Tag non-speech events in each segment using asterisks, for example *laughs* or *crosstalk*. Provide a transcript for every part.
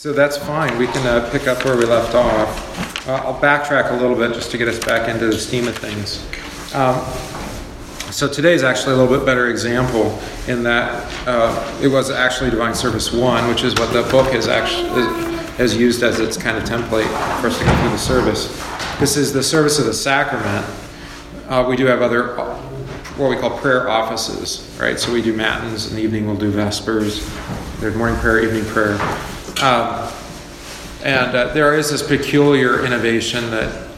So that's fine. We can uh, pick up where we left off. Uh, I'll backtrack a little bit just to get us back into the steam of things. Um, so today is actually a little bit better example in that uh, it was actually Divine Service 1, which is what the book is actually has used as its kind of template for us to go through the service. This is the service of the sacrament. Uh, we do have other what we call prayer offices, right? So we do matins in the evening. We'll do vespers. There's morning prayer, evening prayer, um, and uh, there is this peculiar innovation that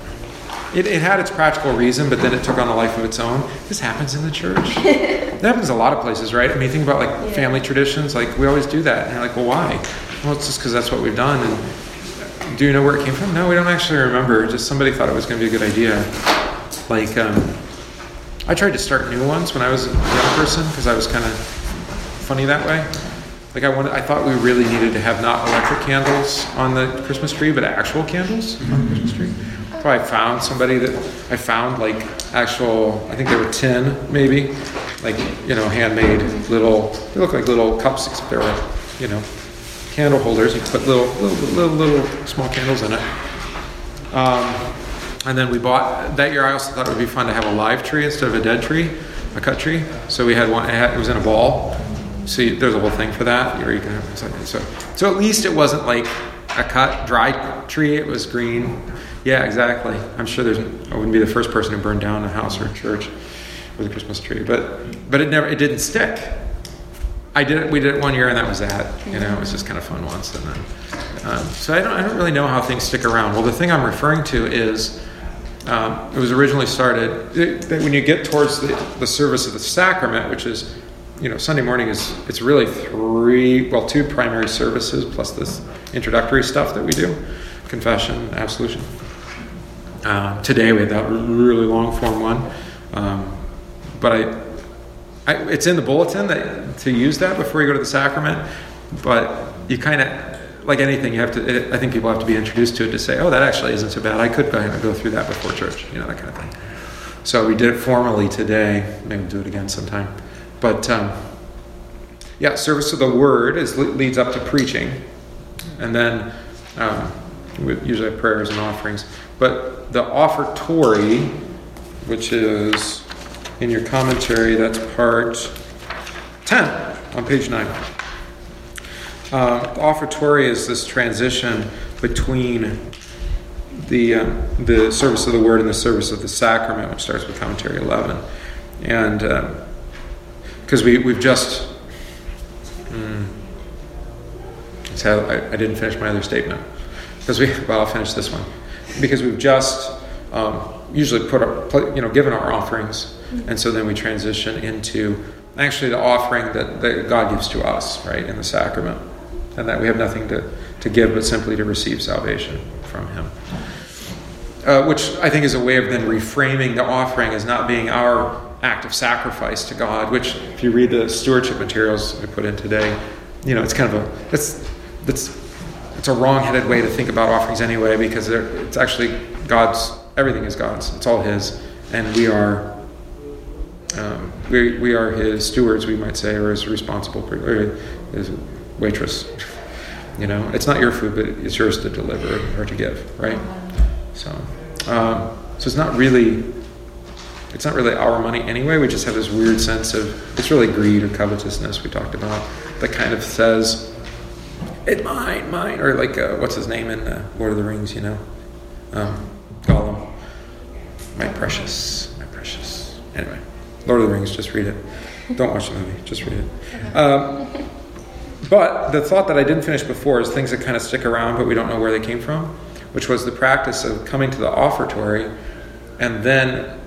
it, it, had its practical reason, but then it took on a life of its own. This happens in the church. *laughs* it happens a lot of places, right? I mean, think about like yeah. family traditions. Like we always do that, and you're like, well, why? Well, it's just because that's what we've done. And do you know where it came from? No, we don't actually remember. Just somebody thought it was going to be a good idea. Like, um, I tried to start new ones when I was a young person because I was kind of funny that way. Like I wanted, I thought we really needed to have not electric candles on the Christmas tree, but actual candles on the Christmas tree. Probably found somebody that I found like actual. I think there were ten, maybe, like you know, handmade little. They look like little cups, except they were, you know, candle holders. You put little, little, little, little small candles in it. Um, and then we bought that year. I also thought it would be fun to have a live tree instead of a dead tree, a cut tree. So we had one. It was in a ball. So you, there's a whole thing for that. you can have so so at least it wasn't like a cut dry tree. It was green. Yeah, exactly. I'm sure there's. I wouldn't be the first person who burned down a house or a church with a Christmas tree, but but it never. It didn't stick. I did it. We did it one year, and that was that. You know, it was just kind of fun once, and then. Um, so I don't. I don't really know how things stick around. Well, the thing I'm referring to is um, it was originally started it, when you get towards the, the service of the sacrament, which is, you know, Sunday morning is it's really three, well, two primary services plus this introductory stuff that we do, confession, absolution. Uh, today we had that really long form one, um, but I, I, it's in the bulletin that to use that before you go to the sacrament, but you kind of like anything, you have to. I think people have to be introduced to it to say, "Oh, that actually isn't so bad. I could go, go through that before church," you know, that kind of thing. So we did it formally today. Maybe we'll do it again sometime. But um, yeah, service of the word is leads up to preaching, and then um, usually have prayers and offerings. But the offertory, which is in your commentary, that's part ten on page nine. Uh, offertory is this transition between the uh, the service of the word and the service of the sacrament, which starts with commentary 11, and because we we've just. Mm, I, I, didn't finish my other statement because we well I'll finish this one because we've just um, usually put our you know given our offerings and so then we transition into actually the offering that, that God gives to us right in the sacrament and that we have nothing to, to give but simply to receive salvation from Him. Uh, which I think is a way of then reframing the offering as not being our act of sacrifice to God, which, if you read the stewardship materials I put in today, you know, it's kind of a, it's, it's, it's a wrong headed way to think about offerings anyway, because it's actually God's, everything is God's, it's all His, and we are. Um, we, we are his stewards, we might say, or his responsible, or his waitress. You know, it's not your food, but it's yours to deliver or to give, right? So, um, so it's not really, it's not really our money anyway. We just have this weird sense of it's really greed or covetousness we talked about that kind of says, "It mine, mine," or like uh, what's his name in uh, Lord of the Rings? You know, um, Gollum, my precious, my precious. Anyway, Lord of the Rings. Just read it. Don't watch the movie. Just read it. Um, but the thought that I didn't finish before is things that kind of stick around, but we don't know where they came from, which was the practice of coming to the offertory and then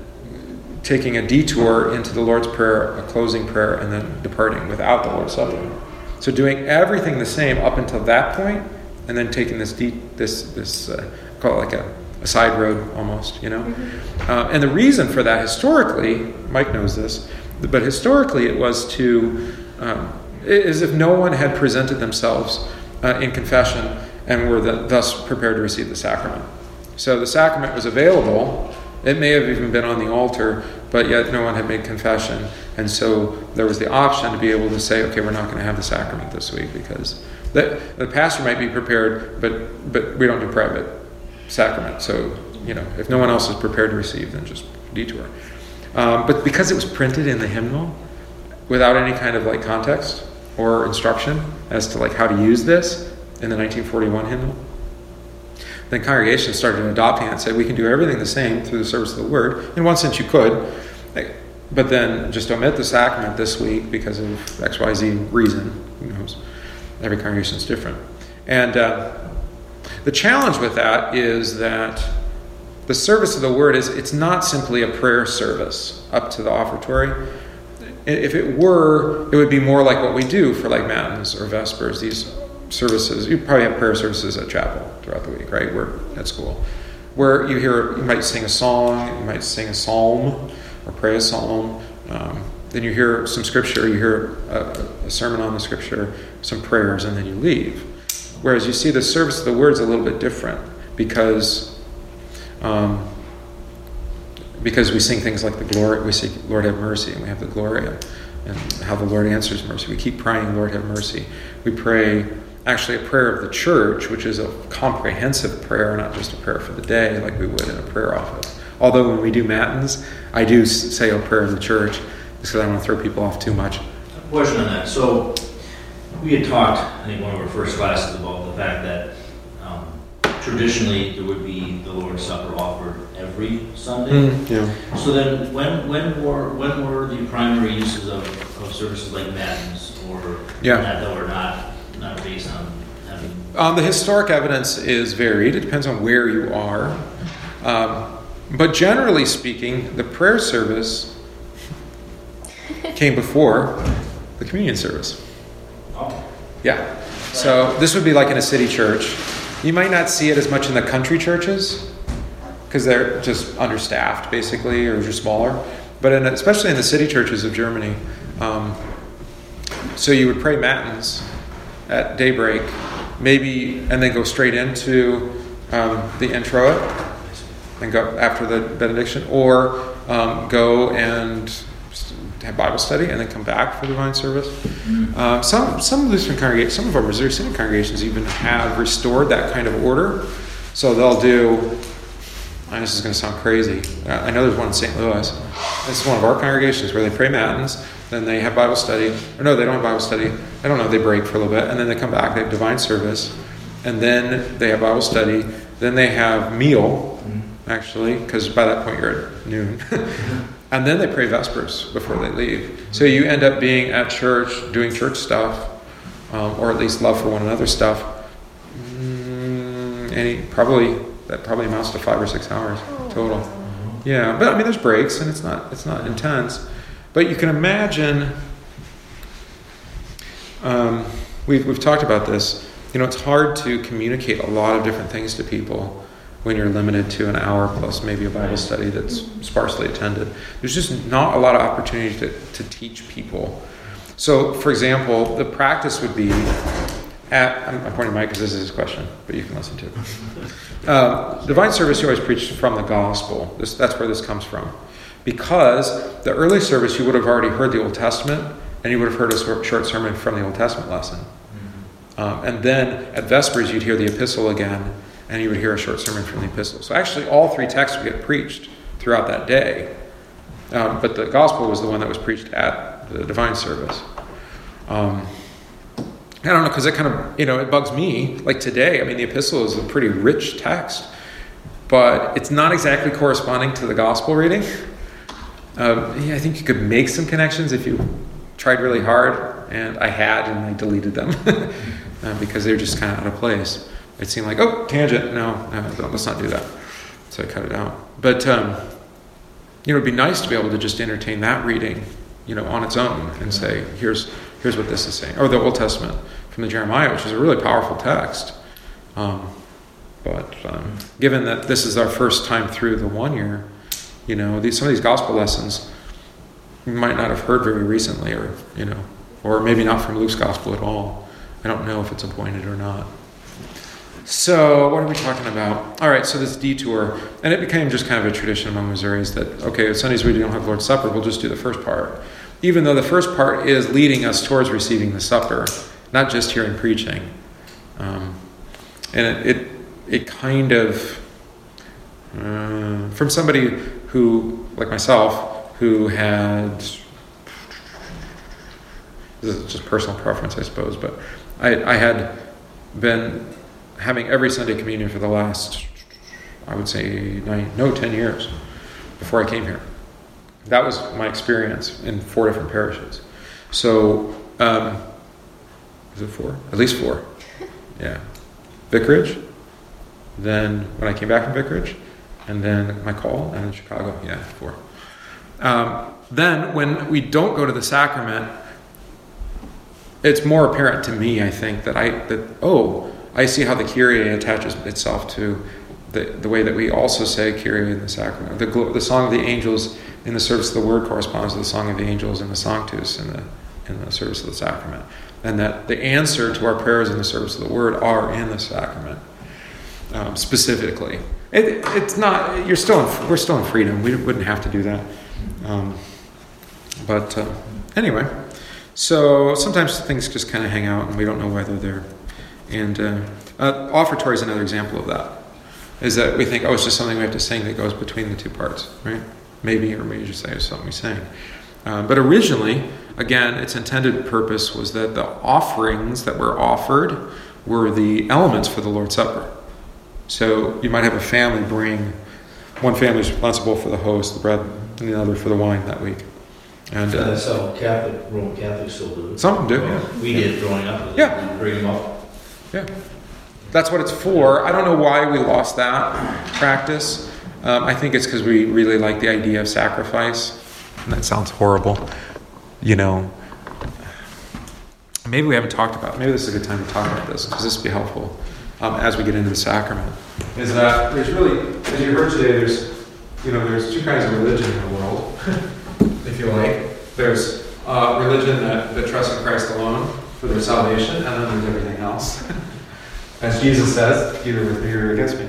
taking a detour into the Lord's Prayer, a closing prayer, and then departing without the Lord's Supper. So doing everything the same up until that point, and then taking this de- this this uh, call it like a, a, side road almost, you know. Mm-hmm. Uh, and the reason for that historically, Mike knows this, but historically it was to um, as if no one had presented themselves uh, in confession and were the, thus prepared to receive the sacrament. So the sacrament was available. It may have even been on the altar, but yet no one had made confession. And so there was the option to be able to say, okay, we're not going to have the sacrament this week because The, the pastor might be prepared, but but we don't do private sacrament. So you know, if no one else is prepared to receive, then just detour. Um, but because it was printed in the hymnal without any kind of like context or instruction as to like how to use this in the 1941 hymnal, then congregations started adopting it and said we can do everything the same through the service of the word. In one sense, you could, but then just omit the sacrament this week because of X, Y, Z reason. Who knows? Every congregation is different. And uh, the challenge with that is that the service of the word is it's not simply a prayer service up to the offertory. If it were, it would be more like what we do for like matins or vespers. These services, you probably have prayer services at chapel throughout the week, right? We're at school, where you hear you might sing a song, you might sing a psalm or pray a psalm. Um, then you hear some scripture, you hear a, a sermon on the scripture, some prayers, and then you leave. Whereas you see the service of the words a little bit different because um, because we sing things like the glory, we say, Lord have mercy, and we have the Gloria, and how the Lord answers mercy. We keep praying, Lord have mercy. We pray actually a prayer of the church, which is a comprehensive prayer, not just a prayer for the day like we would in a prayer office. Although when we do matins, I do say a prayer of the church, because I don't want to throw people off too much. Question on that. So we had talked, I think, one of our first classes about the fact that traditionally there would be the Lord's Supper offered every Sunday. Mm, yeah. So then, when when were when were the primary uses of, of services like matins or yeah. that were not not based on having? Um, the historic evidence is varied. It depends on where you are, um, but generally speaking, the prayer service came before the communion service. Oh. Yeah. So this would be like in a city church you might not see it as much in the country churches because they're just understaffed, basically, or just smaller. But in, especially in the city churches of Germany, um, so you would pray matins at daybreak, maybe, and then go straight into um, the introit and go after the benediction, or um, go and have Bible study and then come back for divine service. Um, some some Lutheran congregations, some of our Missouri Synod congregations even have restored that kind of order. So they'll do. I this is going to sound crazy. I know there's one in St. Louis. This is one of our congregations where they pray matins, then they have Bible study. Or no, they don't have Bible study. I don't know. They break for a little bit, and then they come back. They have divine service, and then they have Bible study. Then they have meal, actually, because by that point you're at noon. *laughs* And then they pray Vespers before they leave. So you end up being at church, doing church stuff, um, or at least love for one another stuff. Mm, any probably that probably amounts to five or six hours total. Yeah, but I mean, there's breaks, and it's not it's not intense. But you can imagine. Um, we've we've talked about this. You know, it's hard to communicate a lot of different things to people when you're limited to an hour plus maybe a Bible study that's sparsely attended. There's just not a lot of opportunity to, to teach people. So, for example, the practice would be at, I'm, pointing Mike because this is his question, but you can listen to it. Uh, divine service, you always preach from the gospel. This, that's where this comes from. Because the early service, you would have already heard the Old Testament, and you would have heard a short sermon from the Old Testament lesson. Um, and then at Vespers, you'd hear the epistle again, and you would hear a short sermon from the epistle. So actually, all three texts would get preached throughout that day. Um, but the gospel was the one that was preached at the divine service. Um, I don't know, because it kind of, you know, it bugs me. Like today, I mean, the epistle is a pretty rich text, but it's not exactly corresponding to the gospel reading. Um, yeah, I think you could make some connections if you tried really hard, and I had, and I deleted them *laughs* uh, because they're just kind of out of place it seemed like, oh, tangent. No, no, let's not do that. So I cut it out. But, um, you know, it'd be nice to be able to just entertain that reading, you know, on its own and say, here's, here's what this is saying. Or the Old Testament from the Jeremiah, which is a really powerful text. Um, but um, given that this is our first time through the one year, you know, these, some of these gospel lessons you might not have heard very recently, or, you know, or maybe not from Luke's gospel at all. I don't know if it's appointed or not. So, what are we talking about? All right, so this detour, and it became just kind of a tradition among Missouris that, okay, Sundays we don't have Lord's Supper, we'll just do the first part. Even though the first part is leading us towards receiving the supper, not just hearing preaching. Um, and it, it, it kind of, uh, from somebody who, like myself, who had, this is just personal preference, I suppose, but I, I had been having every Sunday communion for the last, I would say, nine, no, 10 years before I came here. That was my experience in four different parishes. So, um, is it four? At least four. *laughs* Yeah. Vicarage, then when I came back from Vicarage, and then my call, and then Chicago. Yeah, four. Um, then when we don't go to the sacrament, it's more apparent to me, I think, that I that oh, I see how the Kyrie attaches itself to the, the way that we also say Kyrie in the sacrament. The, the song of the angels in the service of the word corresponds to the song of the angels in the Sanctus in the in the service of the sacrament, and that the answer to our prayers in the service of the word are in the sacrament um, specifically. It, it's not. You're still. In, we're still in freedom. We wouldn't have to do that. Um, but uh, anyway, so sometimes things just kind of hang out, and we don't know whether they're. There. And uh, uh, offertory is another example of that. Is that we think, oh, it's just something we have to sing that goes between the two parts, right? Maybe, or maybe just say it's something we sing. Um, but originally, again, its intended purpose was that the offerings that were offered were the elements for the Lord's Supper. So you might have a family bring, one family is responsible for the host, the bread, and the other for the wine that week. And uh, that's how Catholic, Roman Catholics still do. Some do, yeah. We did growing up. Yeah. Bring them up. Yeah. That's what it's for. I don't know why we lost that practice. Um, I think it's because we really like the idea of sacrifice. And that sounds horrible. You know, maybe we haven't talked about. Maybe this is a good time to talk about this because this would be helpful um, as we get into the sacrament, is that there's really, as you heard today, there's, you know, there's two kinds of religion in the world, *laughs* if you like. There's uh, religion that, that trusts in Christ alone for their salvation, and then there's everything else. *laughs* as Jesus says, either with me or against me.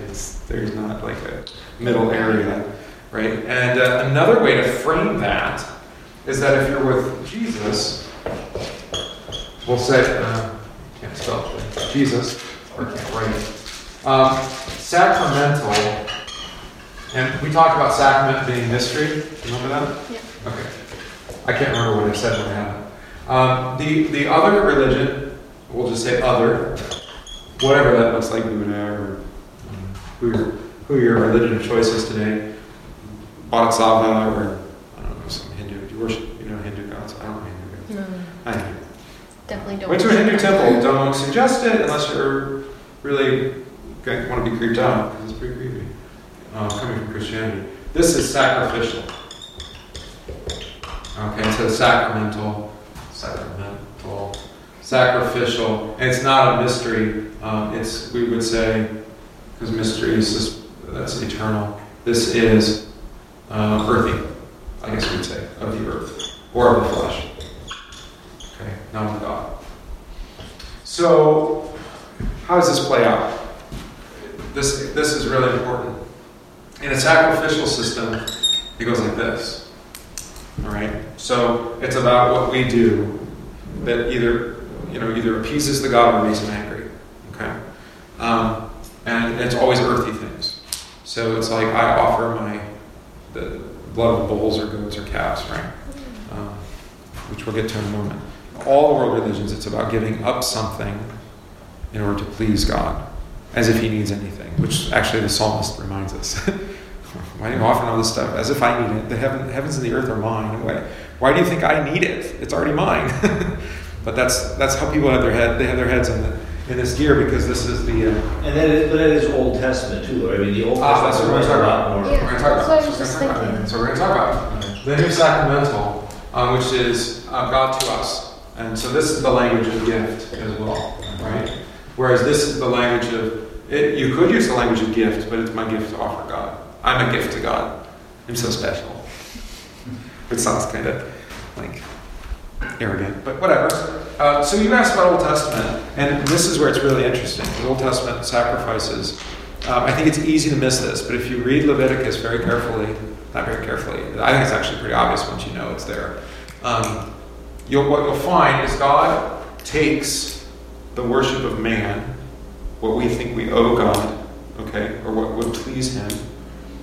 There's not like a middle area, right? And uh, another way to frame that is that if you're with Jesus, we'll say, uh, can't spell Jesus, or it. Um, sacramental, and we talked about sacrament being mystery. Remember that? Yeah. Okay. I can't remember what I said when I had it. Um, the, the other religion, we'll just say other, whatever that looks like, Buddha or um, who, your, who your religion of choice is today, Bodhisattva or I don't know, some Hindu. Do you worship, you know, Hindu gods? I don't know Hindu gods. No, I do. definitely don't. Went to a Hindu temple. Don't suggest it unless you're really want to be creeped out because it's pretty creepy. Uh, coming from Christianity. This is sacrificial. Okay, so sacramental, sacramental, sacrificial, and it's not a mystery. Um, it's we would say because mystery is just that's eternal. This is uh, earthy, I guess we'd say, of the earth or of the flesh. Okay, not of God. So, how does this play out? This, this is really important. In a sacrificial system, it goes like this. All right? So, it's about what we do that either, you know, either appeases the God or makes him angry. Okay? Um, and it's always earthy things. So, it's like I offer my the blood of bulls or goats or calves, right? Um, which we'll get to in a moment. All world religions, it's about giving up something in order to please God, as if He needs anything, which actually the psalmist reminds us. *laughs* why do you offer all this stuff? As if I need it. The heaven, heavens and the earth are mine. Why, why do you think I need it? It's already mine. *laughs* but that's that's how people have their head. They have their heads in the, in this gear because this is the. Uh, and that is, but that is Old Testament too. I mean, the Old ah, Testament that's what we're a lot more. Yeah, we're going to talk that's about. what I So was we're just gonna talk about thinking. it. So we're going to talk about the new sacramental, um, which is uh, God to us, and so this is the language of gift as well, right? Whereas this is the language of it, you could use the language of gift, but it's my gift to offer God. I'm a gift to God. I'm so special. *laughs* Which sounds kind of like arrogant, but whatever. Uh, so you asked about Old Testament, and this is where it's really interesting. The Old Testament sacrifices. Um, I think it's easy to miss this, but if you read Leviticus very carefully, not very carefully, I think it's actually pretty obvious once you know it's there. Um, you'll, what you'll find is God takes the worship of man what we think we owe God, okay, or what would please Him.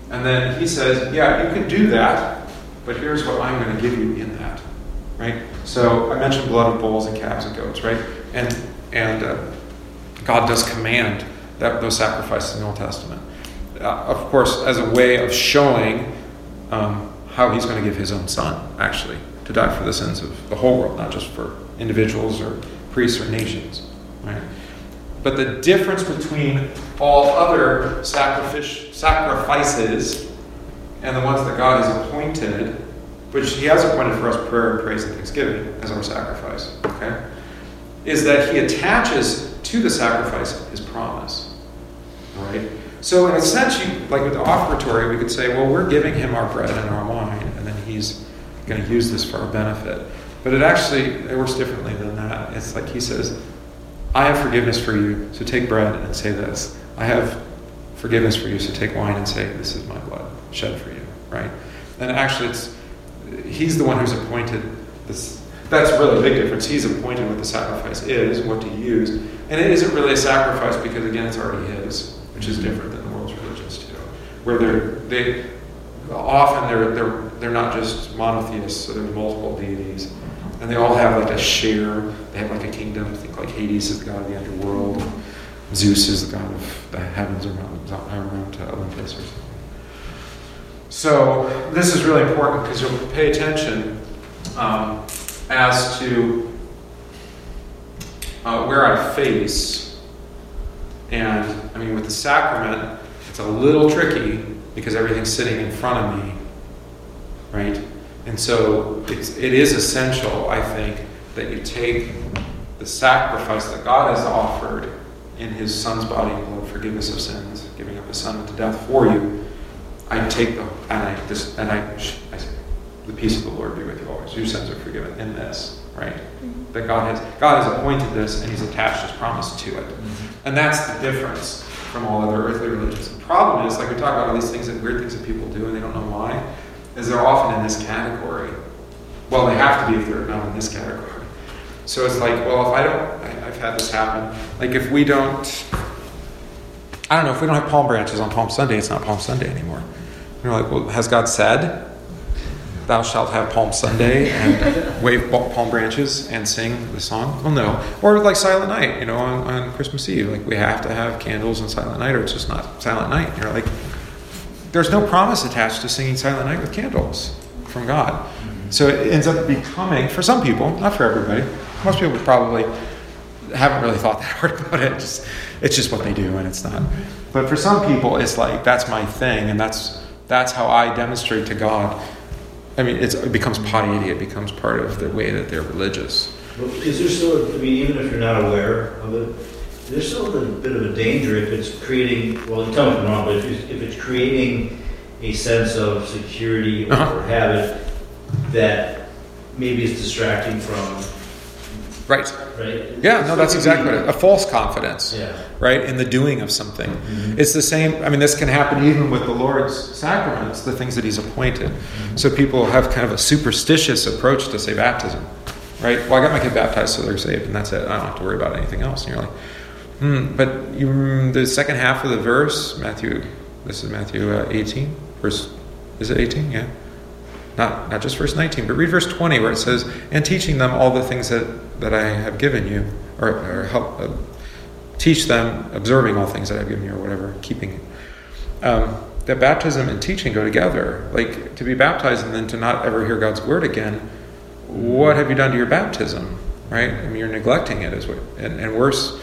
And then He says, Yeah, you can do that, but here's what I'm going to give you in that, right? So I mentioned blood of bulls and calves and goats, right? And and uh, God does command that those sacrifices in the Old Testament, uh, of course, as a way of showing um, how He's going to give His own Son, actually, to die for the sins of the whole world, not just for individuals or priests or nations? But the difference between all other sacrifice, sacrifices and the ones that God has appointed, which He has appointed for us prayer and praise and thanksgiving as our sacrifice, okay, is that He attaches to the sacrifice His promise, right? So in a sense, you, like with the offertory, we could say, well, we're giving Him our bread and our wine, and then He's going to use this for our benefit. But it actually it works differently than that. It's like He says, I have forgiveness for you, so take bread and say this. I have forgiveness for you, so take wine and say, This is my blood shed for you, right? And actually, it's he's the one who's appointed this. That's really a big difference. He's appointed what the sacrifice is, what to use, and it isn't really a sacrifice because again, it's already his, which is different than the world's religions too, where they're they often they're they're they're not just monotheists, so there's multiple deities and they all have like a share. They have like a kingdom. I think like Hades is the god of the underworld. Zeus is the god of the heavens or Mount, Mount Olympus or something. So this is really important because you'll pay attention um, as to uh, where I face. And I mean, with the sacrament, it's a little tricky because everything's sitting in front of me, right? And so it's, it is essential, I think, that you take the sacrifice that God has offered in his son's body and blood, forgiveness of sins, giving up his son to death for you. I take the and I this and I, I say, the peace of the Lord be with you always. Your sins are forgiven in this, right? Mm-hmm. That God has God has appointed this and He's attached His promise to it, mm-hmm. and that's the difference from all other earthly religions. The problem is, like we talk about all these things and weird things that people do and they don't know why is they're often in this category. Well, they have to be if they're not in this category. So it's like, well, if I don't, I, have had this happen. Like if we don't, I don't know, if we don't have palm branches on Palm Sunday, it's not Palm Sunday anymore. And you're like, well, has God said, thou shalt have Palm Sunday and wave palm branches and sing the song? Well, no. Or like Silent Night, you know, on, on Christmas Eve. Like we have to have candles on Silent Night or it's just not Silent Night. And you're like, there's no promise attached to singing Silent Night with candles from God. Mm-hmm. So it ends up becoming, for some people, not for everybody, most people probably haven't really thought that *laughs* hard about it. It's just, it's just what they do, and it's not. But for some people, it's like that's my thing, and that's that's how I demonstrate to God. I mean, it becomes piety. It becomes part of the way that they're religious. Well, is there still? I mean, even if you're not aware of it, there's still a bit of a danger if it's creating, well, tell me if I'm wrong, but if it's, if it's creating a sense of security or uh-huh. habit that maybe is distracting from. Right. Right. Yeah, no, that's exactly what it, a false confidence. Yeah. Right in the doing of something. Mm-hmm. It's the same. I mean, this can happen even with the Lord's sacraments, the things that He's appointed. Mm-hmm. So people have kind of a superstitious approach to say baptism. Right. Well, I got my kid baptized, so they're saved, and that's it. I don't have to worry about anything else. And you're like, Hmm, but you, the second half of the verse, Matthew, this is Matthew uh, 18, verse, is it 18? Yeah. Not, not just verse 19, but read verse 20 where it says, and teaching them all the things that, that I have given you, or, or help uh, teach them, observing all things that I've given you, or whatever, keeping it. Um, that baptism and teaching go together. Like to be baptized and then to not ever hear God's word again, what have you done to your baptism? Right? I mean, you're neglecting it, is what, and, and worse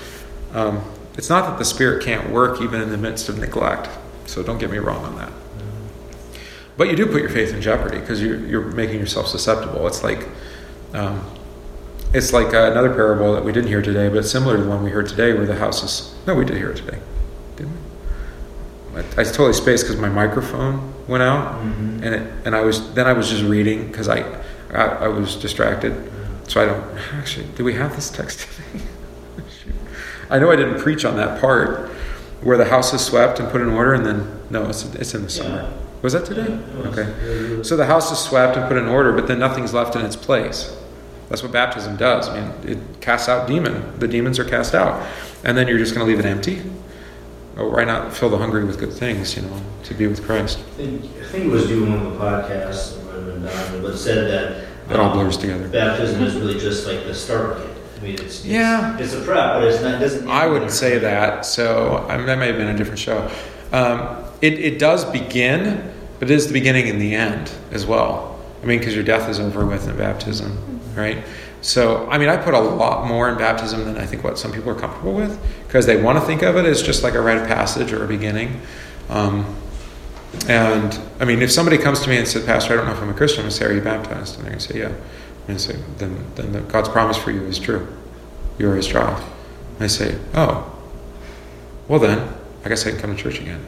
um, it's not that the Spirit can't work even in the midst of neglect, so don't get me wrong on that. But you do put your faith in jeopardy because you're, you're making yourself susceptible. It's like um, it's like another parable that we didn't hear today, but similar to the one we heard today, where the house is. No, we did hear it today, didn't we? I, I totally spaced because my microphone went out, mm-hmm. and it, and I was then I was just reading because I, I, I was distracted, so I don't actually. Do we have this text *laughs* today? I know I didn't preach on that part where the house is swept and put in order, and then no, it's it's in the summer. Yeah. Was that today? Okay. So the house is swept and put in order, but then nothing's left in its place. That's what baptism does. I mean, it casts out demon. The demons are cast out. and then you're just going to leave it empty? Or why not fill the hungry with good things, you know, to be with Christ? I think, I think it was doing one of the podcasts, it might have been Don, but said that. It all um, blurs together. Baptism is really just like the start kit. I mean, it's, it's, Yeah. it's a prep, but it's not, it doesn't. I wouldn't say that. So I mean, that may have been a different show. Um, it, it does begin, but it is the beginning and the end as well. I mean, because your death is over with in baptism, right? So, I mean, I put a lot more in baptism than I think what some people are comfortable with because they want to think of it as just like a rite of passage or a beginning. Um, and I mean, if somebody comes to me and said, Pastor, I don't know if I'm a Christian, I'm going to say, Are you baptized? And they're going to say, Yeah. And I say, Then, then the, God's promise for you is true. You are his child. And I say, Oh, well then, I guess I can come to church again.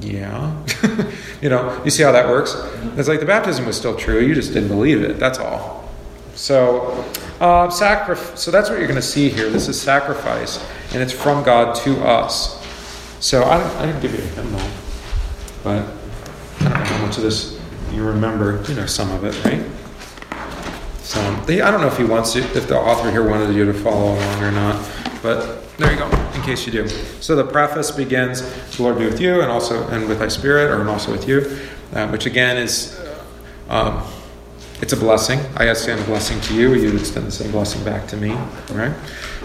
Yeah. *laughs* you know, you see how that works? It's like the baptism was still true, you just didn't believe it. That's all. So, uh, so that's what you're going to see here. This is sacrifice, and it's from God to us. So I, I didn't give you a hymnal, but I don't know how much of this you remember. You know some of it, right? So they, I don't know if he wants to, if the author here wanted you to follow along or not, but there you go, in case you do. So the preface begins, "The Lord be with you, and also and with thy spirit, or and also with you," uh, which again is, um, it's a blessing. I extend a blessing to you. You extend the same blessing back to me. Right?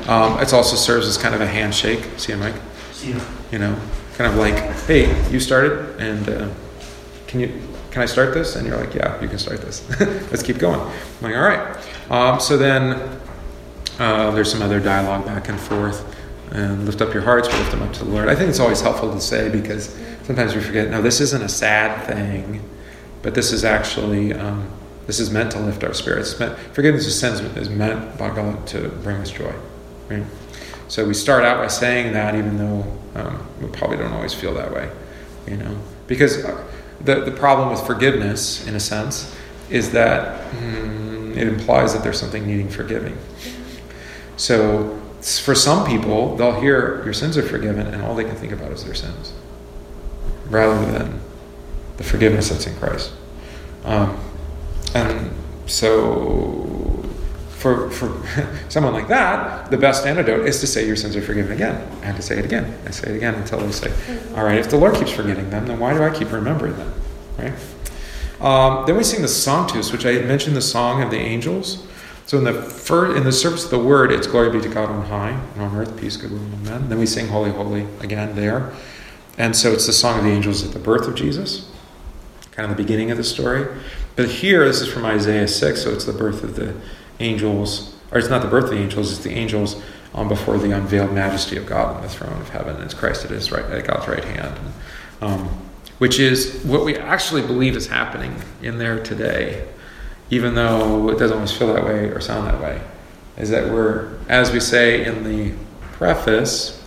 Um, it also serves as kind of a handshake. See you, Mike. See you. You know, kind of like, hey, you started, and uh, can you can I start this? And you're like, yeah, you can start this. *laughs* Let's keep going. I'm like, all right. Um, so then uh, there's some other dialogue back and forth. And lift up your hearts, lift them up to the Lord. I think it's always helpful to say because sometimes we forget. No, this isn't a sad thing, but this is actually um, this is meant to lift our spirits. Meant, forgiveness of sins is meant by God to bring us joy. Right? So we start out by saying that, even though um, we probably don't always feel that way, you know, because uh, the the problem with forgiveness, in a sense, is that mm, it implies that there's something needing forgiving. So for some people, they'll hear your sins are forgiven, and all they can think about is their sins, rather than the forgiveness that's in Christ. Um, and so, for, for *laughs* someone like that, the best antidote is to say your sins are forgiven again, and to say it again, and say it again until they say, all right, if the Lord keeps forgetting them, then why do I keep remembering them? Right? Um, then we sing the Sanctus, which I mentioned the song of the angels. So in the first, in the service of the word, it's glory be to God on high, and on earth peace, goodwill, and men. Then we sing Holy, Holy again there. And so it's the song of the angels at the birth of Jesus, kind of the beginning of the story. But here, this is from Isaiah 6, so it's the birth of the angels, or it's not the birth of the angels, it's the angels um, before the unveiled majesty of God on the throne of heaven. It's Christ at his right, at God's right hand. Um, which is what we actually believe is happening in there today, even though it doesn't always feel that way or sound that way. Is that we're, as we say in the preface,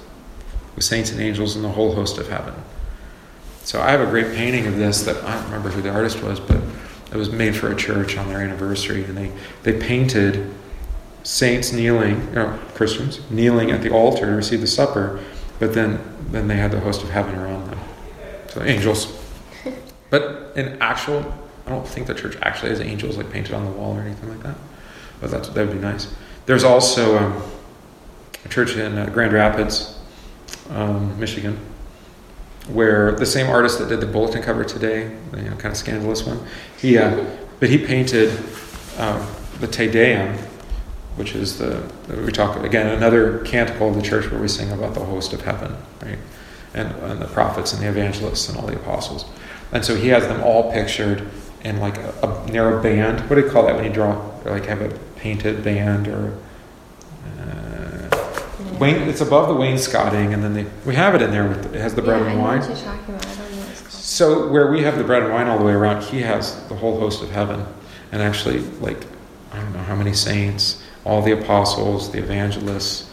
with saints and angels and the whole host of heaven. So I have a great painting of this that I don't remember who the artist was, but it was made for a church on their anniversary, and they, they painted saints kneeling, you Christians kneeling at the altar to receive the supper, but then then they had the host of heaven around them, so angels. *laughs* But in actual, I don't think the church actually has angels like painted on the wall or anything like that. But that's that would be nice. There's also um, a church in uh, Grand Rapids, um, Michigan, where the same artist that did the bulletin cover today, you know, kind of scandalous one, he, uh, *laughs* but he painted uh, the Te Deum, which is the we talk again another canticle of the church where we sing about the host of heaven, right, and, and the prophets and the evangelists and all the apostles, and so he has them all pictured in like a, a narrow band. What do you call that when you draw like have a painted band or Wayne, it's above the wainscoting, and then they, we have it in there. With, it has the bread yeah, and wine. know what you're talking about. I don't know what it's. So where we have the bread and wine all the way around, he has the whole host of heaven, and actually, like I don't know how many saints, all the apostles, the evangelists,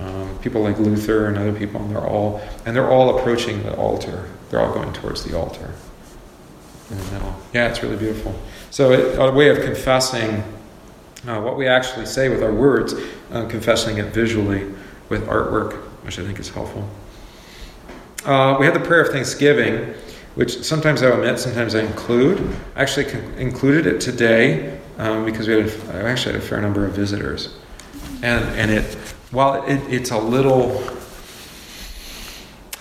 um, people like Luther and other people, and they're all and they're all approaching the altar. They're all going towards the altar in the middle. Yeah, it's really beautiful. So it, a way of confessing uh, what we actually say with our words, uh, confessing it visually with artwork, which I think is helpful. Uh, we had the prayer of thanksgiving, which sometimes I omit, sometimes I include. I actually included it today um, because we had a, I actually had a fair number of visitors, and and it while it, it's a little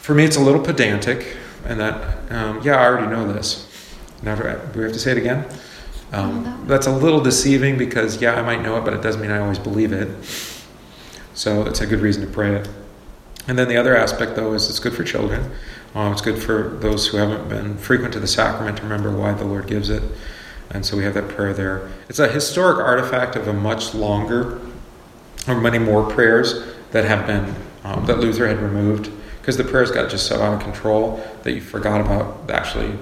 for me, it's a little pedantic, and that, um, yeah, I already know this. Never, do we have to say it again? Um, that's a little deceiving because, yeah, I might know it, but it doesn't mean I always believe it. So it's a good reason to pray it. And then the other aspect, though, is it's good for children. Um, it's good for those who haven't been frequent to the sacrament to remember why the Lord gives it. And so we have that prayer there. It's a historic artifact of a much longer, or many more prayers that have been, um, that Luther had removed, because the prayers got just so out of control that you forgot about actually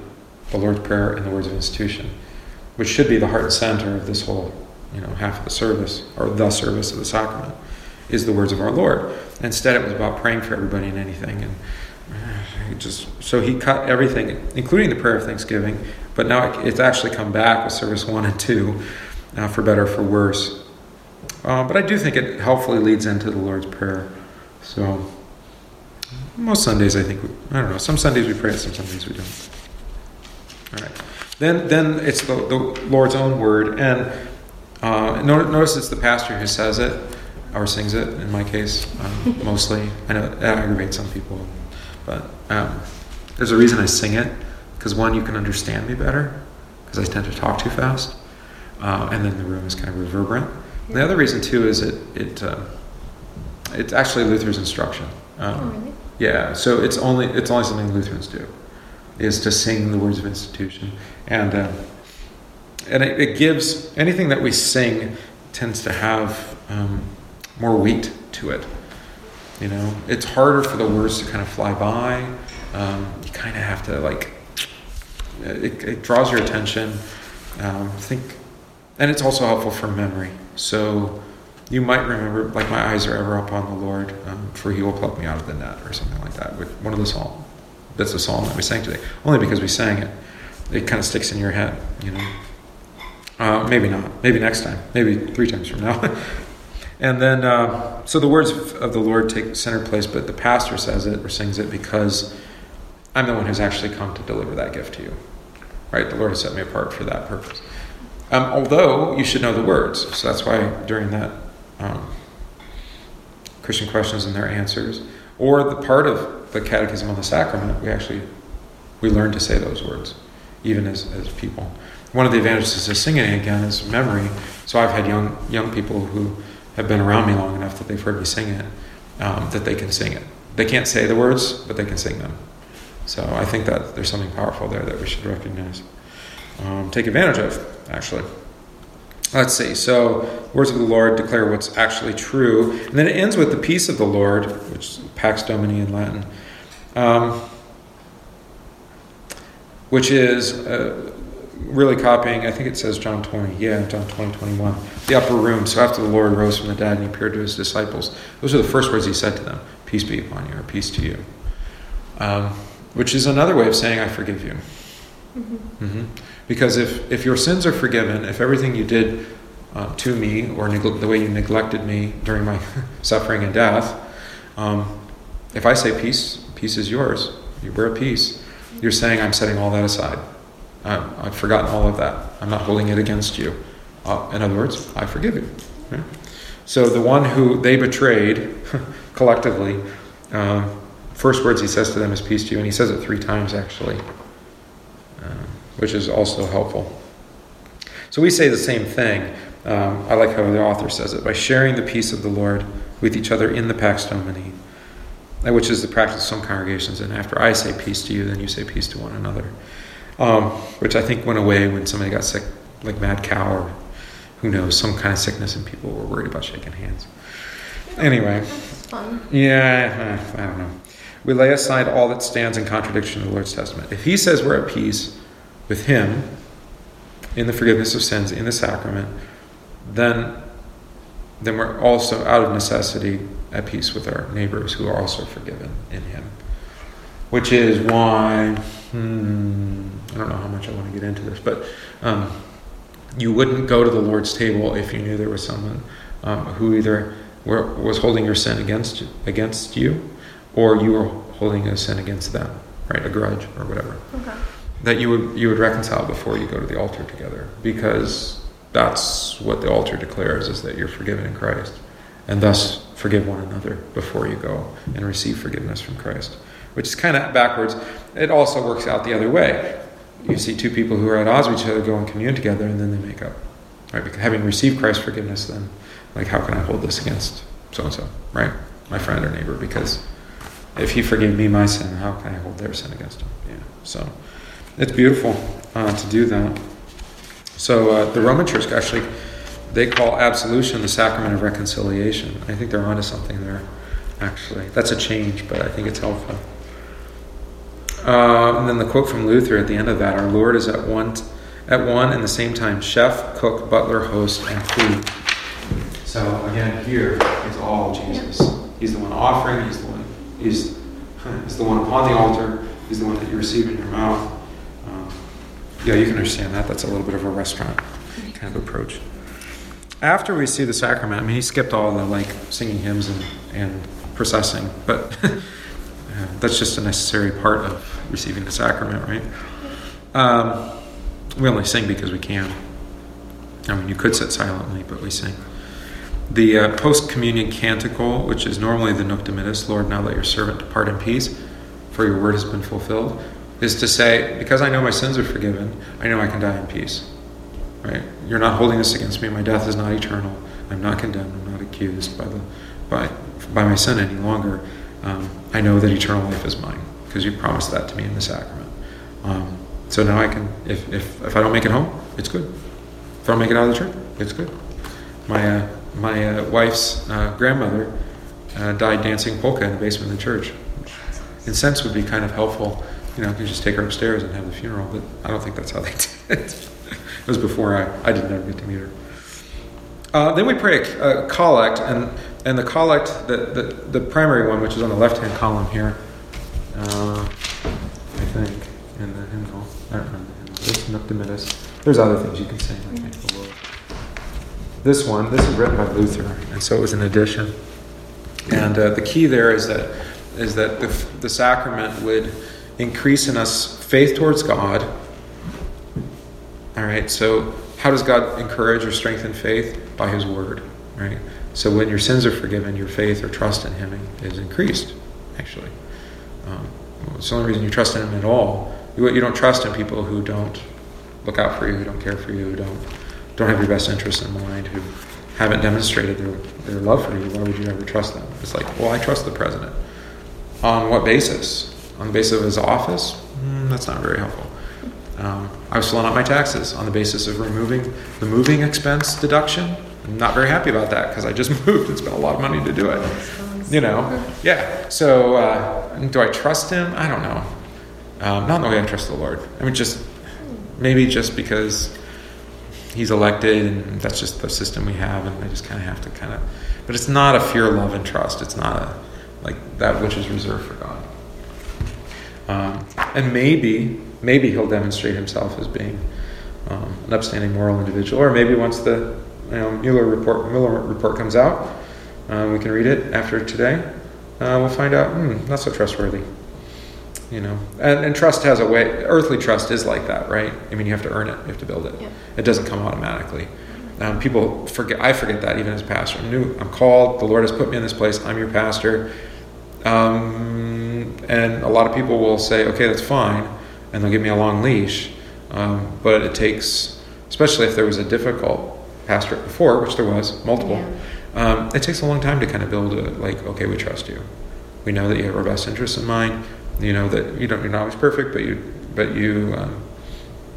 the Lord's Prayer and the words of institution, which should be the heart and center of this whole, you know, half of the service, or the service of the sacrament, is the words of our Lord. Instead, it was about praying for everybody and anything, and he just so he cut everything, including the prayer of thanksgiving. But now it's actually come back with service one and two, uh, for better for worse. Uh, but I do think it helpfully leads into the Lord's Prayer. So most Sundays, I think, we, I don't know. Some Sundays we pray it, some Sundays we don't. All right. Then, then it's the, the Lord's own word, and uh, notice it's the pastor who says it or sings it. In my case, um, *laughs* mostly. I know it aggravates some people, but um, there's a reason I sing it because one, you can understand me better because I tend to talk too fast, uh, and then the room is kind of reverberant. The other reason too is it it uh, it's actually Luther's instruction. Um, oh, really? Yeah, so it's only it's only something Lutherans do, is to sing the words of institution, and uh, and it, it, gives anything that we sing tends to have um, more weight to it. You know, it's harder for the words to kind of fly by. Um, you kind of have to like. It, it draws your attention. Um, think, and it's also helpful for memory. So you might remember, like, my eyes are ever upon the Lord, um, for he will pluck me out of the net, or something like that. With one of the psalm, that's the psalm that we sang today. Only because we sang it, it kind of sticks in your head, you know. Uh, maybe not. Maybe next time. Maybe three times from now. *laughs* and then, uh, so the words of the Lord take center place, but the pastor says it or sings it because I'm the one who's actually come to deliver that gift to you. Right? The Lord has set me apart for that purpose. Um, although you should know the words, so that's why during that um, Christian questions and their answers, or the part of the Catechism on the Sacrament, we actually we learn to say those words, even as, as people. One of the advantages of singing again is memory. So I've had young young people who have been around me long enough that they've heard me sing it, um, that they can sing it. They can't say the words, but they can sing them. So I think that there's something powerful there that we should recognize, um, take advantage of, actually. Let's see. So, words of the Lord declare what's actually true. And then it ends with the peace of the Lord, which is Pax Domini in Latin, um, which is uh, really copying, I think it says John 20. Yeah, John 20, 21. The upper room. So, after the Lord rose from the dead and he appeared to his disciples, those are the first words he said to them Peace be upon you, or peace to you. Um, which is another way of saying, I forgive you. Mm-hmm. Mm-hmm. Because if, if your sins are forgiven, if everything you did uh, to me or neg- the way you neglected me during my *laughs* suffering and death, um, if I say peace, peace is yours, we're at peace, you're saying I'm setting all that aside. I've forgotten all of that. I'm not holding it against you. Uh, in other words, I forgive you. Okay? So the one who they betrayed *laughs* collectively, uh, first words he says to them is peace to you, and he says it three times actually which is also helpful. So we say the same thing. Um, I like how the author says it by sharing the peace of the Lord with each other in the Pax Domini, uh, which is the practice of some congregations. And after I say peace to you, then you say peace to one another, um, which I think went away when somebody got sick, like mad cow, or who knows, some kind of sickness, and people were worried about shaking hands. Anyway, yeah, I don't know. We lay aside all that stands in contradiction to the Lord's Testament. If He says we're at peace, with Him in the forgiveness of sins in the sacrament, then, then we're also out of necessity at peace with our neighbors who are also forgiven in Him. Which is why, hmm, I don't know how much I want to get into this, but um, you wouldn't go to the Lord's table if you knew there was someone um, who either were, was holding your sin against against you, or you were holding a sin against them, right? A grudge or whatever. Okay that you would you would reconcile before you go to the altar together because that's what the altar declares is that you're forgiven in Christ and thus forgive one another before you go and receive forgiveness from Christ which is kind of backwards. It also works out the other way. You see two people who are at odds with each other go and commune together, and then they make up. Right? Because having received Christ's forgiveness, then, like, how can I hold this against so and so, right? My friend or neighbor, because if he forgave me my sin, how can I hold their sin against him? Yeah. So it's beautiful uh, to do that. So uh, the Roman Church actually they call absolution the sacrament of reconciliation. I think they're onto something there. Actually, that's a change, but I think it's helpful. Uh, and then the quote from Luther at the end of that: "Our Lord is at one, at one and the same time chef, cook, butler, host, and food." So again, here is all Jesus. He's the one offering. He's the one. He's, *laughs* he's the one upon the altar. He's the one that you receive in your mouth. Um, yeah, you can understand that. That's a little bit of a restaurant kind of approach. After we see the sacrament, I mean, he skipped all the like singing hymns and, and processing, but *laughs* that's just a necessary part of receiving the sacrament, right? Um, we only sing because we can. I mean, you could sit silently, but we sing. The uh, post communion canticle, which is normally the Nunc Dimittis, Lord, now let your servant depart in peace, for your word has been fulfilled, is to say, because I know my sins are forgiven, I know I can die in peace. Right? You're not holding this against me. My death is not eternal. I'm not condemned. I'm not accused by the by by my sin any longer. Um, I know that eternal life is mine because you promised that to me in the sacrament. Um, so now I can, if, if, if I don't make it home, it's good. If I don't make it out of the church, it's good. My uh, my uh, wife's uh, grandmother uh, died dancing polka in the basement of the church. In sense, would be kind of helpful. You know, you just take her upstairs and have the funeral, but I don't think that's how they *laughs* did it. it was before I, I didn't ever get to meet her. Uh, then we pray a, a, collect, and, and the collect, the, the, the, primary one, which is on the left hand column here, uh, I think, in the hymnal, I don't remember the hymnal. This There's other things you can say, like thank the Lord. This one, this is written by Luther, and so it was an addition. And uh, the key there is that is that the, the sacrament would increase in us faith towards God all right, so how does God encourage or strengthen faith? By His Word, right? So when your sins are forgiven, your faith or trust in Him is increased, actually. Um, it's the only reason you trust in Him at all. You, you don't trust in people who don't look out for you, who don't care for you, who don't, don't have your best interests in mind, who haven't demonstrated their, their love for you. Why would you ever trust them? It's like, well, I trust the president. On what basis? On the basis of his office? Mm, that's not very helpful. Um, I was filling out my taxes on the basis of removing the moving expense deduction. I'm not very happy about that because I just *laughs* moved and spent a lot of money to do it. You know, yeah. So, uh, do I trust him? I don't know. Um, not the way I trust the Lord. I mean, just maybe just because he's elected and that's just the system we have, and I just kind of have to kind of. But it's not a fear, love, and trust. It's not a like that which is reserved for God. Um, and maybe maybe he'll demonstrate himself as being um, an upstanding moral individual, or maybe once the you know, Mueller report Mueller report comes out, uh, we can read it after today. Uh, we'll find out, hmm, not so trustworthy. You know, and, and, trust has a way. Earthly trust is like that, right? I mean, you have to earn it. You have to build it. Yeah. It doesn't come automatically. Um, people forget. I forget that even as a pastor. I'm new. I'm called. The Lord has put me in this place. I'm your pastor. Um, and a lot of people will say, "Okay, that's fine." and they'll give me a long leash. Um, but it takes, especially if there was a difficult pastorate before, which there was multiple, yeah. Um, it takes a long time to kind of build a like, okay, we trust you. We know that you have our best interests in mind. You know that you don't you're not always perfect, but you but you um,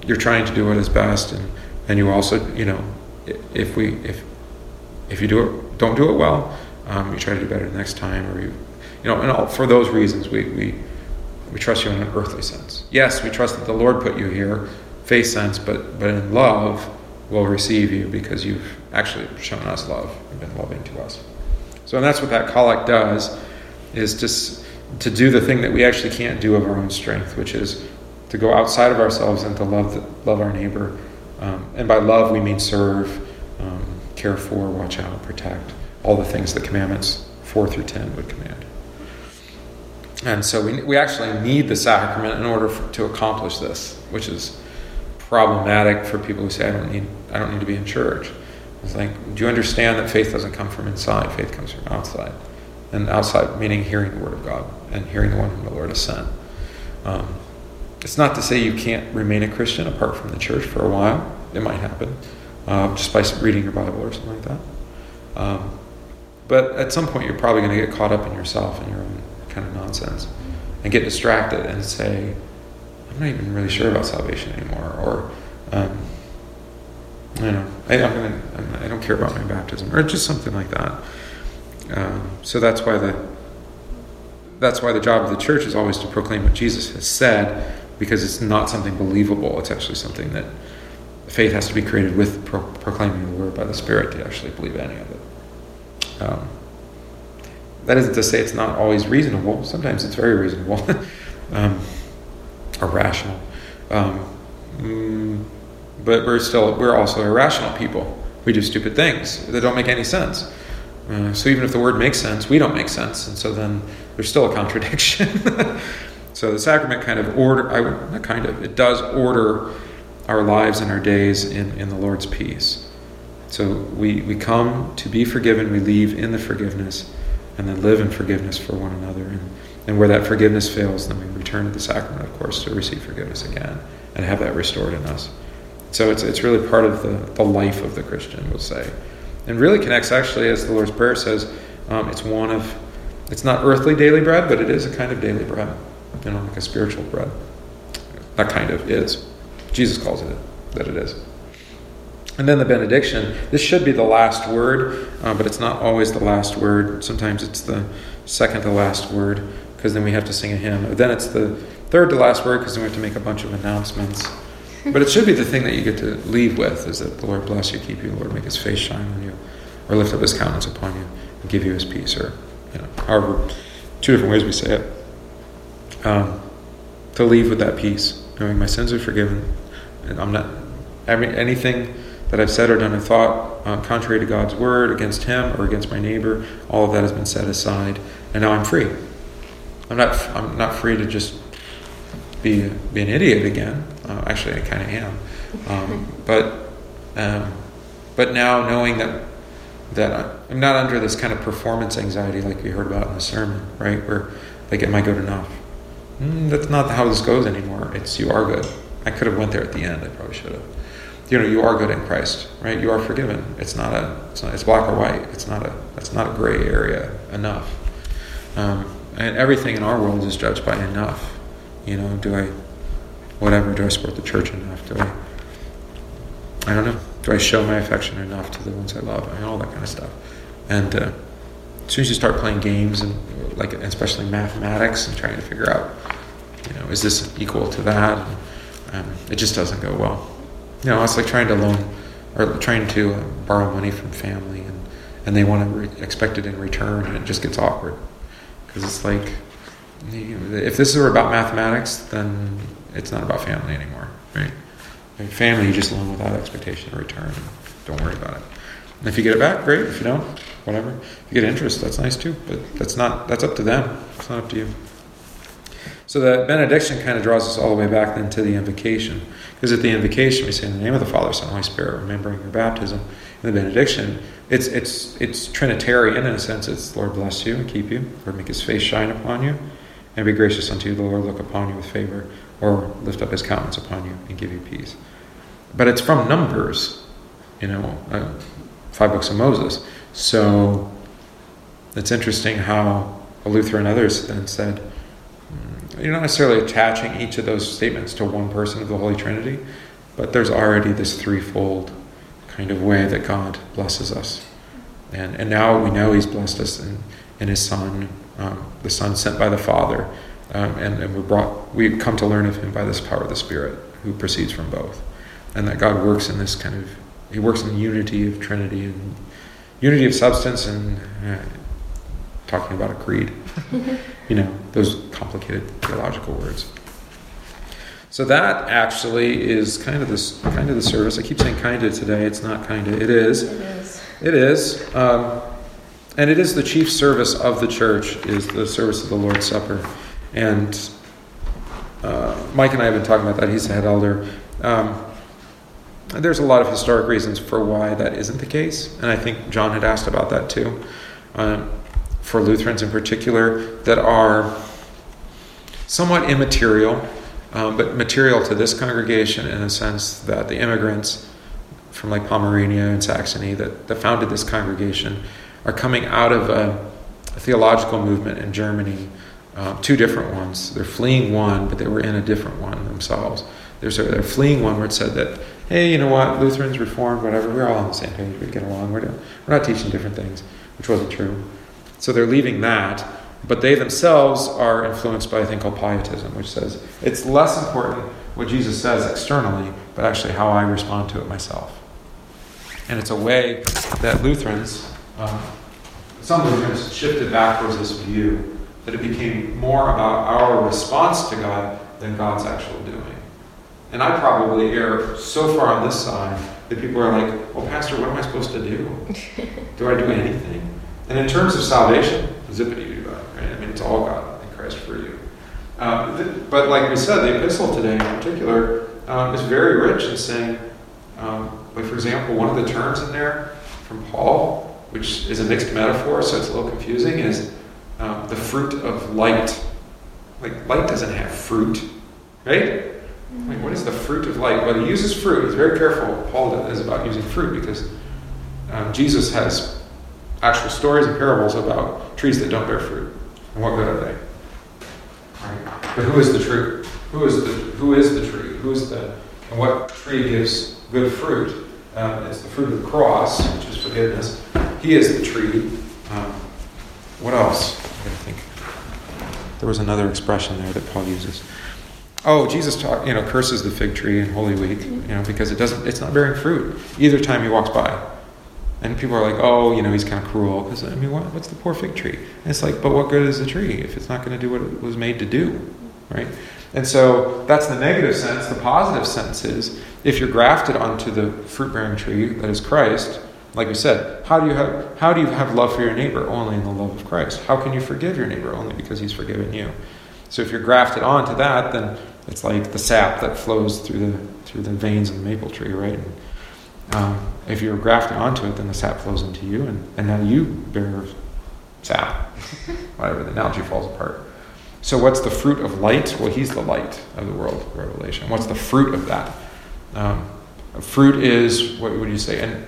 you're trying to do what is best, and and you also you know if we if if you do it don't do it well, um, you try to do better next time, or you you know and all, for those reasons we we we trust you in an earthly sense. Yes, we trust that the Lord put you here, faith sense, but, but in love, we'll receive you because you've actually shown us love and been loving to us. So, and that's what that collect does, is just to do the thing that we actually can't do of our own strength, which is to go outside of ourselves and to love, the, love our neighbor. Um, and by love, we mean serve, um, care for, watch out, protect, all the things the commandments 4 through 10 would command. And so we, we actually need the sacrament in order for, to accomplish this, which is problematic for people who say, I don't need, I don't need to be in church. It's like, do you understand that faith doesn't come from inside? Faith comes from outside. and outside meaning hearing the word of God and hearing the one whom the Lord has sent. Um, it's not to say you can't remain a Christian apart from the church for a while. It might happen uh, just by reading your Bible or something like that. Um, but at some point, you're probably going to get caught up in yourself and your own kind of nonsense and get distracted and say, I'm not even really sure about salvation anymore. Or, um, you know, I, am gonna, I don't care about my baptism, or just something like that. Um, so that's why the that's why the job of the church is always to proclaim what Jesus has said, because it's not something believable. It's actually something that faith has to be created with pro- proclaiming the word by the Spirit to actually believe any of it. Um, that isn't to say it's not always reasonable. Sometimes it's very reasonable *laughs* um, or rational. Um, mm, but we're still we're also irrational people. We do stupid things that don't make any sense. Uh, so even if the word makes sense, we don't make sense, and so then there's still a contradiction. *laughs* so the sacrament kind of order, I not kind of, it does order our lives and our days in, in the Lord's peace. So we, we come to be forgiven, we leave in the forgiveness, and then live in forgiveness for one another. And, and where that forgiveness fails, then we return to the sacrament, of course, to receive forgiveness again and have that restored in us. So it's, it's really part of the, the life of the Christian, we'll say. And really connects, actually, as the Lord's Prayer says, um, it's one of, it's not earthly daily bread, but it is a kind of daily bread, you know, like a spiritual bread. That kind of is. Jesus calls it that it is. And then the benediction. This should be the last word, uh, but it's not always the last word. Sometimes it's the second to last word, because then we have to sing a hymn. Then it's the third to last word, because then we have to make a bunch of announcements. But it should be the thing that you get to leave with is that the Lord bless you, keep you, the Lord make his face shine on you, or lift up his countenance upon you, and give you his peace, or, you know, however, two different ways we say it. Um, to leave with that peace, knowing my sins are forgiven, and I'm not every, anything that I've said or done or thought uh, contrary to God's word, against Him or against my neighbor. All of that has been set aside, and now I'm free. I'm not. I'm not free to just be be an idiot again. Uh, actually, I kind of am. Um, but um, but now knowing that that I'm not under this kind of performance anxiety like we heard about in the sermon, right? Where like, am I good enough? Mm, that's not how this goes anymore. It's you are good. I could have went there at the end. I probably should have. You know, you are good in Christ, right? You are forgiven. It's not a. It's, not, it's black or white. It's not a. That's not a gray area enough. Um, and everything in our world is judged by enough. You know, do I, whatever? Do I support the church enough? Do I? I don't know. Do I show my affection enough to the ones I love? I mean, all that kind of stuff. And uh, as soon as you start playing games and like, especially mathematics, and trying to figure out, you know, is this equal to that? And, um, it just doesn't go well. You know, it's like trying to loan or trying to uh, borrow money from family, and and they want to re- expect it in return, and it just gets awkward because it's like if this were about mathematics, then it's not about family anymore, right? family, you just loan without expectation of return. Don't worry about it. And if you get it back, great. If you don't, whatever. If you get interest, that's nice too. But that's not that's up to them. It's not up to you. So the benediction kind of draws us all the way back then to the invocation. Because at the invocation, we say in the name of the Father, Son, Holy Spirit, remembering your baptism. In the benediction, it's it's it's Trinitarian in a sense. It's Lord bless you and keep you, Lord make His face shine upon you, and be gracious unto you. The Lord look upon you with favor, or lift up His countenance upon you and give you peace. But it's from Numbers, you know, uh, five books of Moses. So it's interesting how Luther and others then said you're not necessarily attaching each of those statements to one person of the Holy Trinity, but there's already this threefold kind of way that God blesses us. And, and now we know He's blessed us in, in His Son, um, the Son sent by the Father, um, and, and we brought we come to learn of Him by this power of the Spirit, who proceeds from both, and that God works in this kind of He works in the unity of Trinity and unity of substance and uh, talking about a creed. *laughs* you know, those complicated theological words. So that actually is kind of this kind of the service. I keep saying kind of today. It's not kind of. It is. It is. It is. Um, and it is the chief service of the church is the service of the Lord's Supper. And uh, Mike and I have been talking about that. He's the head elder. Um, there's a lot of historic reasons for why that isn't the case, and I think John had asked about that too. Um, for Lutherans in particular, that are somewhat immaterial, um, but material to this congregation in the sense that the immigrants from like Pomerania and Saxony that, that founded this congregation are coming out of a, a theological movement in Germany, uh, two different ones. They're fleeing one, but they were in a different one themselves. There's a, they're fleeing one where it said that, hey, you know what, Lutherans, Reformed, whatever, we're all on the same page, we get along, we're, doing, we're not teaching different things, which wasn't true. So they're leaving that, but they themselves are influenced by a thing called pietism, which says it's less important what Jesus says externally, but actually how I respond to it myself. And it's a way that Lutherans, um, some Lutherans, shifted back towards this view that it became more about our response to God than God's actual doing. And I probably err so far on this side that people are like, well, Pastor, what am I supposed to do? *laughs* Do I do anything? And in terms of salvation, zippity doo right? I mean, it's all God in Christ for you. Um, but like we said, the epistle today in particular um, is very rich in saying, um, like for example, one of the terms in there from Paul, which is a mixed metaphor, so it's a little confusing, is um, the fruit of light. Like light doesn't have fruit, right? Like what is the fruit of light? Well, he uses fruit. He's very careful. Paul is about using fruit because um, Jesus has actual stories and parables about trees that don't bear fruit. And what good are they? Right? But who is the tree? Who is the who is the tree? Who is the and what tree gives good fruit? Um, it's the fruit of the cross, which is forgiveness. He is the tree. Um, what else? I think there was another expression there that Paul uses. Oh, Jesus talk, you know, curses the fig tree in Holy Week, you know, because it doesn't, it's not bearing fruit either time he walks by. And people are like, oh, you know, he's kind of cruel. Because, I mean, what, what's the poor fig tree? And it's like, but what good is the tree if it's not going to do what it was made to do? Right? And so that's the negative sense. The positive sense is if you're grafted onto the fruit bearing tree that is Christ, like we said, how do you have how do you have love for your neighbor? Only in the love of Christ. How can you forgive your neighbor? Only because he's forgiven you. So if you're grafted onto that, then it's like the sap that flows through the through the veins of the maple tree, right? And, um, if you're grafted onto it, then the sap flows into you, and, and now you bear sap. *laughs* Whatever, the analogy falls apart. So, what's the fruit of light? Well, he's the light of the world, Revelation. What's the fruit of that? Um, fruit is, what would you say? And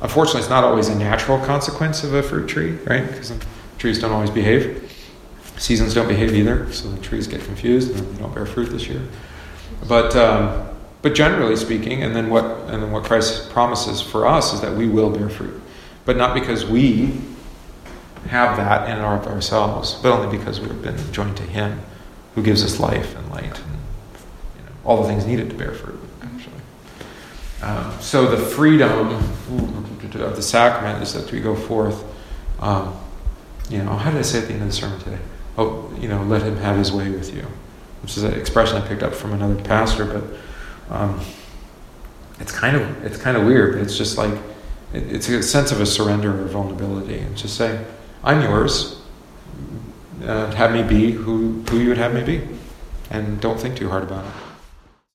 unfortunately, it's not always a natural consequence of a fruit tree, right? Because trees don't always behave. Seasons don't behave either, so the trees get confused and they don't bear fruit this year. But um, but generally speaking, and then what and then what Christ promises for us is that we will bear fruit, but not because we have that in and our, ourselves, but only because we've been joined to Him, who gives us life and light and you know, all the things needed to bear fruit. Um, so the freedom of the sacrament is that we go forth. Um, you know, how did I say at the end of the sermon today? Oh, you know, let Him have His way with you, which is an expression I picked up from another pastor, but um, it's kind of it's kind of weird, but it's just like it, it's a sense of a surrender or vulnerability, and just say, "I'm yours. Uh, have me be who who you would have me be, and don't think too hard about it."